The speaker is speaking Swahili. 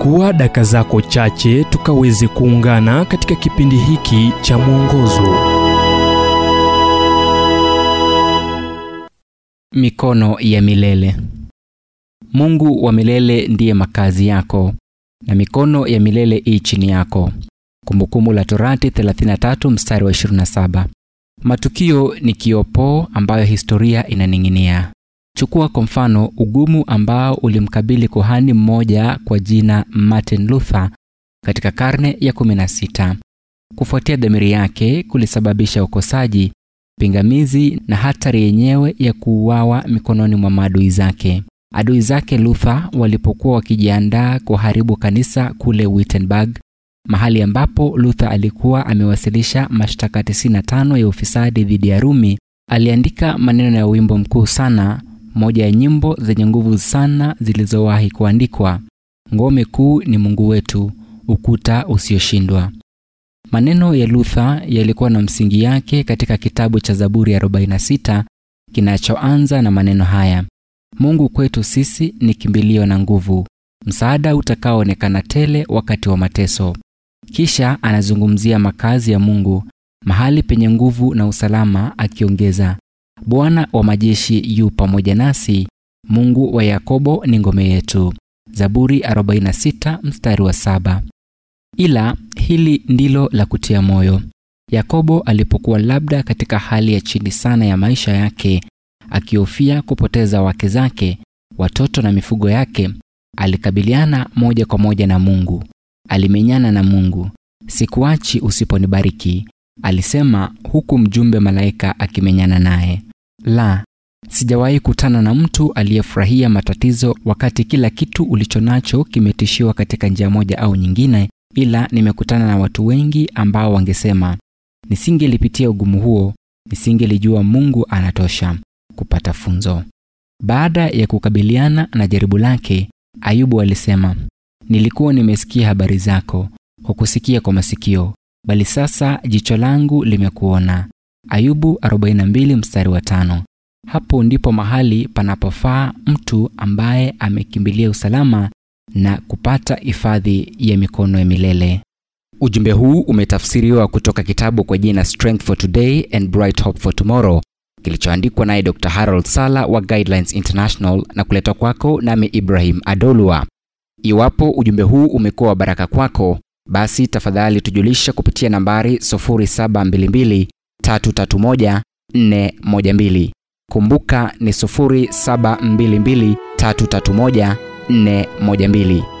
chukua daka zako chache tukaweze kuungana katika kipindi hiki cha mwongozo Mikono ya milele. Mungu wa milele ndiye makazi yako na mikono ya milele ii chini yako. Kumbukumbu la Torati 33 mstari wa 27. Matukio ni kiopoo ambayo historia inaning'inia. Chukua kwa mfano ugumu ambao ulimkabili kuhani mmoja kwa jina Martin Luther katika karne ya 16. Kufuatia dhamiri yake kulisababisha ukosaji, pingamizi na hatari yenyewe ya kuuawa mikononi mwa maadui zake. Adui zake Luther walipokuwa wakijiandaa kuharibu kanisa kule Wittenberg, mahali ambapo Luther alikuwa amewasilisha mashtaka 95 ya ufisadi dhidi ya Rumi, aliandika maneno ya wimbo mkuu sana, moja ya nyimbo zenye nguvu sana zilizowahi kuandikwa: ngome kuu ni Mungu wetu, ukuta usioshindwa. Maneno ya Luther yalikuwa na msingi yake katika kitabu cha Zaburi ya 46 kinachoanza na maneno haya: Mungu kwetu sisi ni kimbilio na nguvu, msaada utakaoonekana tele wakati wa mateso. Kisha anazungumzia makazi ya Mungu, mahali penye nguvu na usalama, akiongeza, Bwana wa majeshi yu pamoja nasi, Mungu wa Yakobo ni ngome yetu. Zaburi 46 mstari wa saba. Ila hili ndilo la kutia moyo. Yakobo alipokuwa labda katika hali ya chini sana ya maisha yake, akihofia kupoteza wake zake, watoto na mifugo yake, alikabiliana moja kwa moja na Mungu. Alimenyana na Mungu. Sikuachi usiponibariki, alisema huku mjumbe malaika akimenyana naye. La, sijawahi kutana na mtu aliyefurahia matatizo wakati kila kitu ulichonacho kimetishiwa katika njia moja au nyingine, ila nimekutana na watu wengi ambao wangesema, nisingelipitia ugumu huo, nisingelijua Mungu anatosha kupata funzo. Baada ya kukabiliana na jaribu lake, Ayubu alisema, nilikuwa nimesikia habari zako, hukusikia kwa masikio, bali sasa jicho langu limekuona. Ayubu 42 mstari wa tano. Hapo ndipo mahali panapofaa mtu ambaye amekimbilia usalama na kupata hifadhi ya mikono ya milele. Ujumbe huu umetafsiriwa kutoka kitabu kwa jina Strength for Today and Bright Hope for Tomorrow kilichoandikwa naye Dr. Harold Sala wa Guidelines International na kuletwa kwako nami Ibrahim Adolwa. Iwapo ujumbe huu umekuwa wa baraka kwako, basi tafadhali tujulisha kupitia nambari 0722 331 412. Kumbuka ni 0722 331 412.